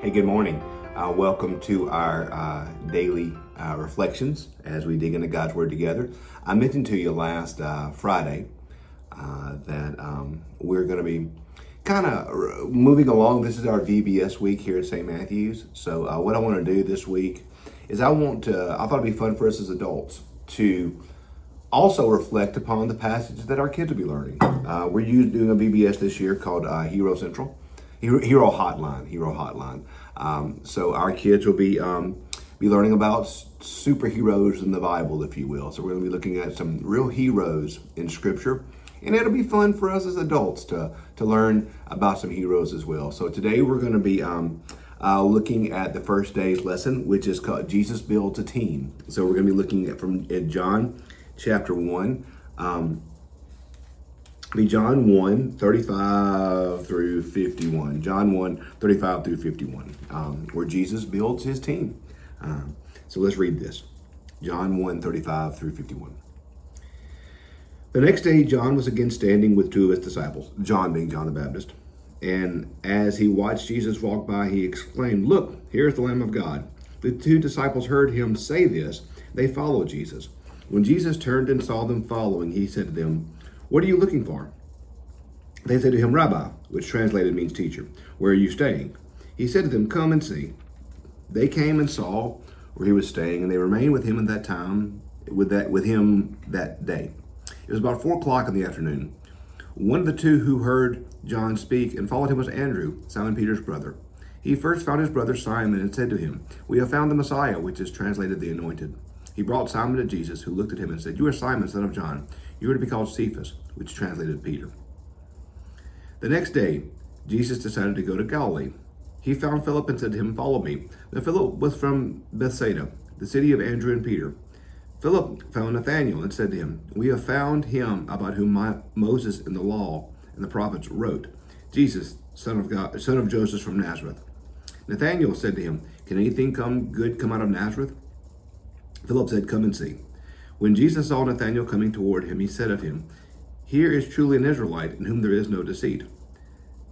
Hey, good morning. Uh, welcome to our uh, daily uh, reflections as we dig into God's Word together. I mentioned to you last uh, Friday uh, that um, we're going to be kind of moving along. This is our VBS week here at St. Matthew's. So, uh, what I want to do this week is I want to, I thought it'd be fun for us as adults to also reflect upon the passages that our kids will be learning. we're doing a VBS this year called Hero Central. Hero Hotline, Hero Hotline. Um, so our kids will be um, be learning about superheroes in the Bible, if you will. So we're going to be looking at some real heroes in Scripture, and it'll be fun for us as adults to to learn about some heroes as well. So today we're going to be um, uh, looking at the first day's lesson, which is called Jesus Builds a Team. So we're going to be looking at from in John chapter one. Um, be John 1, 35 through 51. John 1, 35 through 51, um, where Jesus builds his team. Um, so let's read this. John 1, 35 through 51. The next day, John was again standing with two of his disciples, John being John the Baptist. And as he watched Jesus walk by, he exclaimed, Look, here's the Lamb of God. The two disciples heard him say this. They followed Jesus. When Jesus turned and saw them following, he said to them, what are you looking for? They said to him, Rabbi, which translated means teacher, where are you staying? He said to them, Come and see. They came and saw where he was staying, and they remained with him at that time, with that with him that day. It was about four o'clock in the afternoon. One of the two who heard John speak and followed him was Andrew, Simon Peter's brother. He first found his brother Simon and said to him, We have found the Messiah, which is translated the anointed. He brought Simon to Jesus, who looked at him and said, You are Simon, son of John. You are to be called Cephas, which translated Peter. The next day, Jesus decided to go to Galilee. He found Philip and said to him, Follow me. Now, Philip was from Bethsaida, the city of Andrew and Peter. Philip found Nathanael and said to him, We have found him about whom my, Moses in the law and the prophets wrote, Jesus, son of God, son of Joseph from Nazareth. Nathanael said to him, Can anything come good come out of Nazareth? Philip said, Come and see. When Jesus saw Nathanael coming toward him, he said of him, Here is truly an Israelite in whom there is no deceit.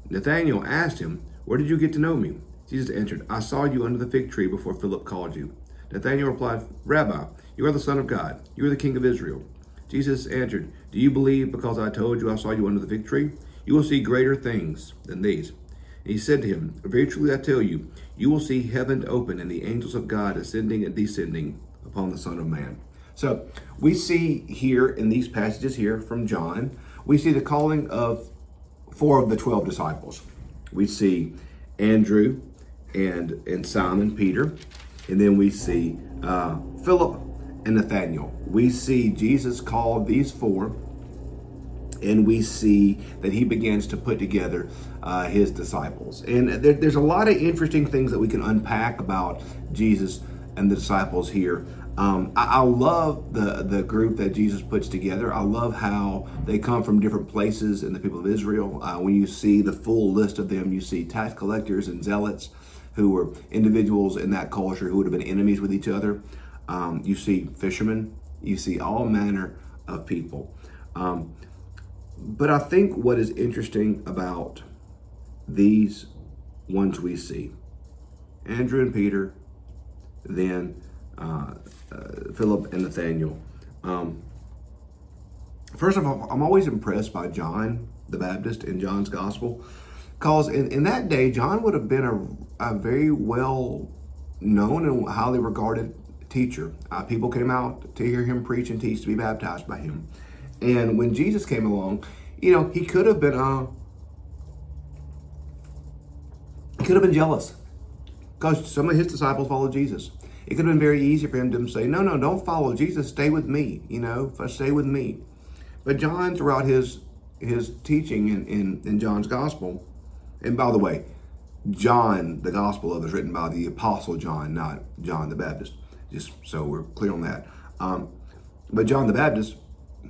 Nathanael asked him, Where did you get to know me? Jesus answered, I saw you under the fig tree before Philip called you. Nathanael replied, Rabbi, you are the Son of God. You are the King of Israel. Jesus answered, Do you believe because I told you I saw you under the fig tree? You will see greater things than these. And he said to him, Very truly I tell you, you will see heaven open and the angels of God ascending and descending upon the Son of Man. So we see here in these passages here from John, we see the calling of four of the 12 disciples. We see Andrew and, and Simon Peter, and then we see uh, Philip and Nathaniel. We see Jesus call these four, and we see that he begins to put together uh, his disciples. And there, there's a lot of interesting things that we can unpack about Jesus and the disciples here. Um, I, I, love the the group that Jesus puts together. I love how they come from different places in the people of Israel. Uh, when you see the full list of them, you see tax collectors and zealots, who were individuals in that culture who would have been enemies with each other. Um, you see fishermen. You see all manner of people. Um, but I think what is interesting about these ones we see, Andrew and Peter, then uh, Philip and Nathaniel. Um, first of all, I'm always impressed by John the Baptist in John's gospel, because in, in that day, John would have been a, a very well known and highly regarded teacher. Uh, people came out to hear him preach and teach to be baptized by him. And when Jesus came along, you know, he could have been uh, he could have been jealous because some of his disciples followed Jesus. It could have been very easy for him to say, no, no, don't follow Jesus. Stay with me, you know, stay with me. But John, throughout his his teaching in, in, in John's gospel, and by the way, John, the gospel of is written by the apostle John, not John the Baptist, just so we're clear on that. Um, but John the Baptist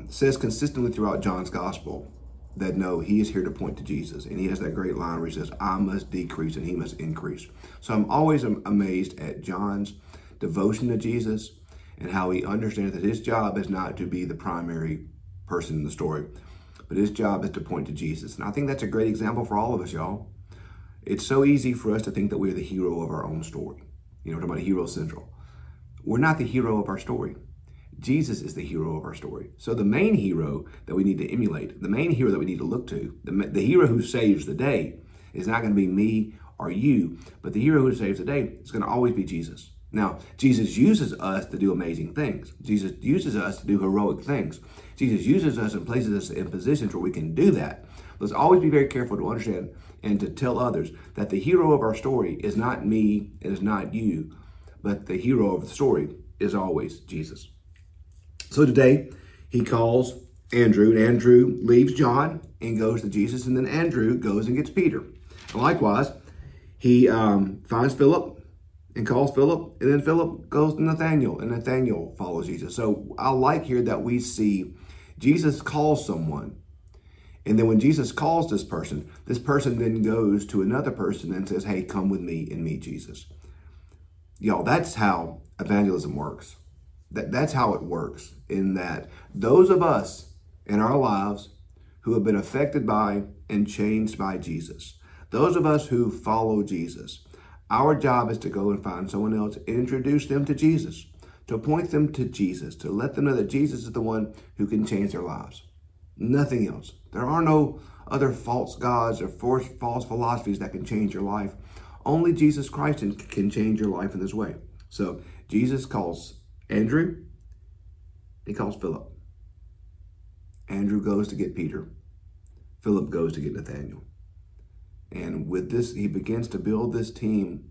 says consistently throughout John's gospel that no, he is here to point to Jesus. And he has that great line where he says, I must decrease and he must increase. So I'm always amazed at John's devotion to Jesus and how he understands that his job is not to be the primary person in the story, but his job is to point to Jesus. And I think that's a great example for all of us, y'all. It's so easy for us to think that we're the hero of our own story. You know, we're talking about a Hero Central. We're not the hero of our story. Jesus is the hero of our story. So the main hero that we need to emulate, the main hero that we need to look to, the, the hero who saves the day is not going to be me or you, but the hero who saves the day is going to always be Jesus. Now, Jesus uses us to do amazing things. Jesus uses us to do heroic things. Jesus uses us and places us in positions where we can do that. Let's always be very careful to understand and to tell others that the hero of our story is not me, is not you, but the hero of the story is always Jesus. So today, he calls Andrew, and Andrew leaves John and goes to Jesus, and then Andrew goes and gets Peter. And likewise, he um, finds Philip and calls Philip, and then Philip goes to Nathaniel, and Nathaniel follows Jesus. So I like here that we see Jesus calls someone, and then when Jesus calls this person, this person then goes to another person and says, Hey, come with me and meet Jesus. Y'all, that's how evangelism works. That, that's how it works, in that those of us in our lives who have been affected by and changed by Jesus, those of us who follow Jesus, our job is to go and find someone else introduce them to Jesus, to point them to Jesus, to let them know that Jesus is the one who can change their lives. Nothing else. There are no other false gods or false philosophies that can change your life. Only Jesus Christ can change your life in this way. So Jesus calls Andrew, he calls Philip. Andrew goes to get Peter. Philip goes to get Nathaniel. And with this, he begins to build this team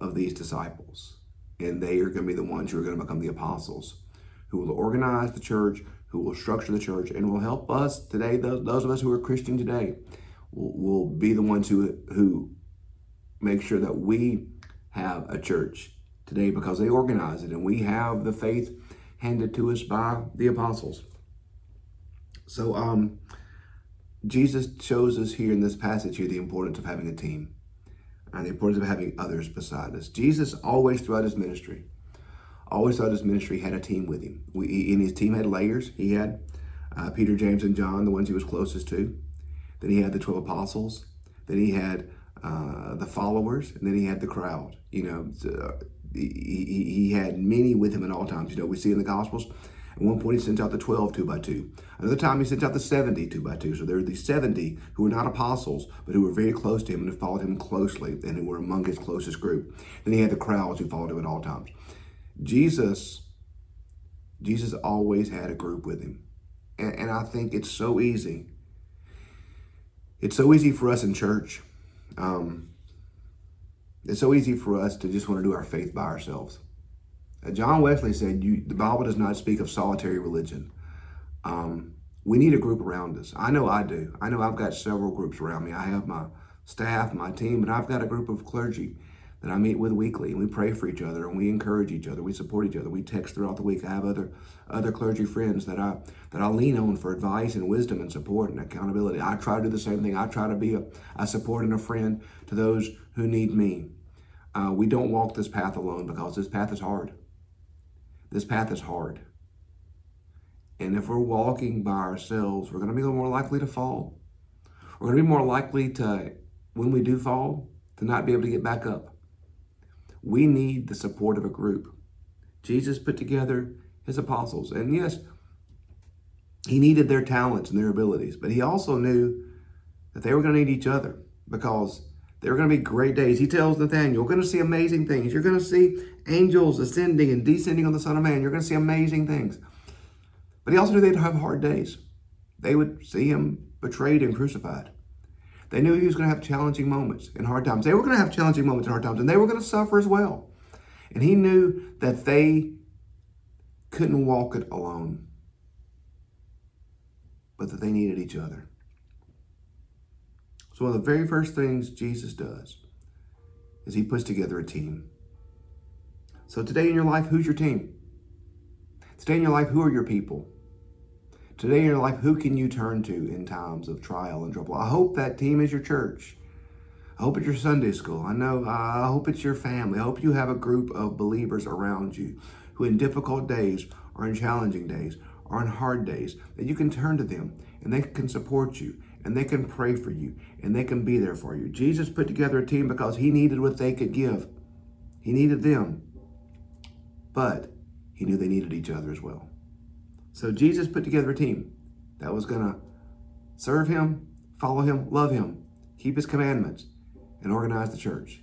of these disciples. And they are going to be the ones who are going to become the apostles, who will organize the church, who will structure the church, and will help us today, those, those of us who are Christian today, will, will be the ones who, who make sure that we have a church today because they organize it and we have the faith handed to us by the apostles. So, um, Jesus shows us here in this passage here the importance of having a team and the importance of having others beside us. Jesus always throughout his ministry, always throughout his ministry had a team with him. We, and his team had layers. He had uh, Peter, James, and John, the ones he was closest to. Then he had the 12 apostles. Then he had uh, the followers, and then he had the crowd. You know, so he, he had many with him at all times. You know, we see in the Gospels at one point, he sends out the 12 two by two. Another time, he sends out the 70 two by two. So there are these 70 who were not apostles, but who were very close to him and who followed him closely and who were among his closest group. Then he had the crowds who followed him at all times. Jesus, Jesus always had a group with him. And, and I think it's so easy. It's so easy for us in church. Um, it's so easy for us to just want to do our faith by ourselves. John Wesley said, the Bible does not speak of solitary religion. Um, we need a group around us. I know I do. I know I've got several groups around me. I have my staff, my team, but I've got a group of clergy that I meet with weekly, and we pray for each other, and we encourage each other, we support each other, we text throughout the week. I have other other clergy friends that I that I lean on for advice and wisdom and support and accountability. I try to do the same thing. I try to be a, a support and a friend to those who need me. Uh, we don't walk this path alone because this path is hard. This path is hard. And if we're walking by ourselves, we're going to be more likely to fall. We're going to be more likely to, when we do fall, to not be able to get back up. We need the support of a group. Jesus put together his apostles. And yes, he needed their talents and their abilities, but he also knew that they were going to need each other because there are going to be great days. He tells Nathaniel, You're going to see amazing things. You're going to see angels ascending and descending on the Son of Man. You're going to see amazing things. But he also knew they'd have hard days. They would see him betrayed and crucified. They knew he was going to have challenging moments and hard times. They were going to have challenging moments and hard times, and they were going to suffer as well. And he knew that they couldn't walk it alone, but that they needed each other. So, one of the very first things Jesus does is he puts together a team. So, today in your life, who's your team? Today in your life, who are your people? Today in your life, who can you turn to in times of trial and trouble? I hope that team is your church. I hope it's your Sunday school. I know, I hope it's your family. I hope you have a group of believers around you who, in difficult days or in challenging days or in hard days, that you can turn to them and they can support you and they can pray for you and they can be there for you. Jesus put together a team because he needed what they could give. He needed them, but he knew they needed each other as well. So Jesus put together a team that was going to serve him, follow him, love him, keep his commandments, and organize the church.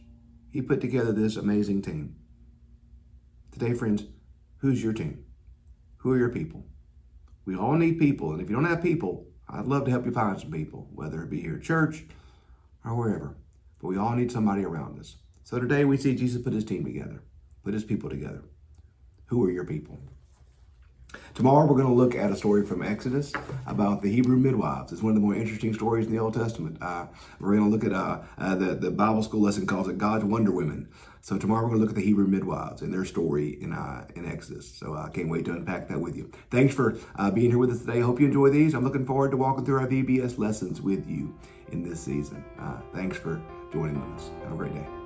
He put together this amazing team. Today, friends, who's your team? Who are your people? We all need people, and if you don't have people, I'd love to help you find some people, whether it be here at church or wherever. But we all need somebody around us. So today we see Jesus put his team together, put his people together. Who are your people? Tomorrow we're going to look at a story from Exodus about the Hebrew midwives. It's one of the more interesting stories in the Old Testament. Uh, we're going to look at uh, uh, the, the Bible school lesson calls it God's Wonder Women. So tomorrow we're going to look at the Hebrew midwives and their story in uh, in Exodus. So I can't wait to unpack that with you. Thanks for uh, being here with us today. Hope you enjoy these. I'm looking forward to walking through our VBS lessons with you in this season. Uh, thanks for joining us. Have a great day.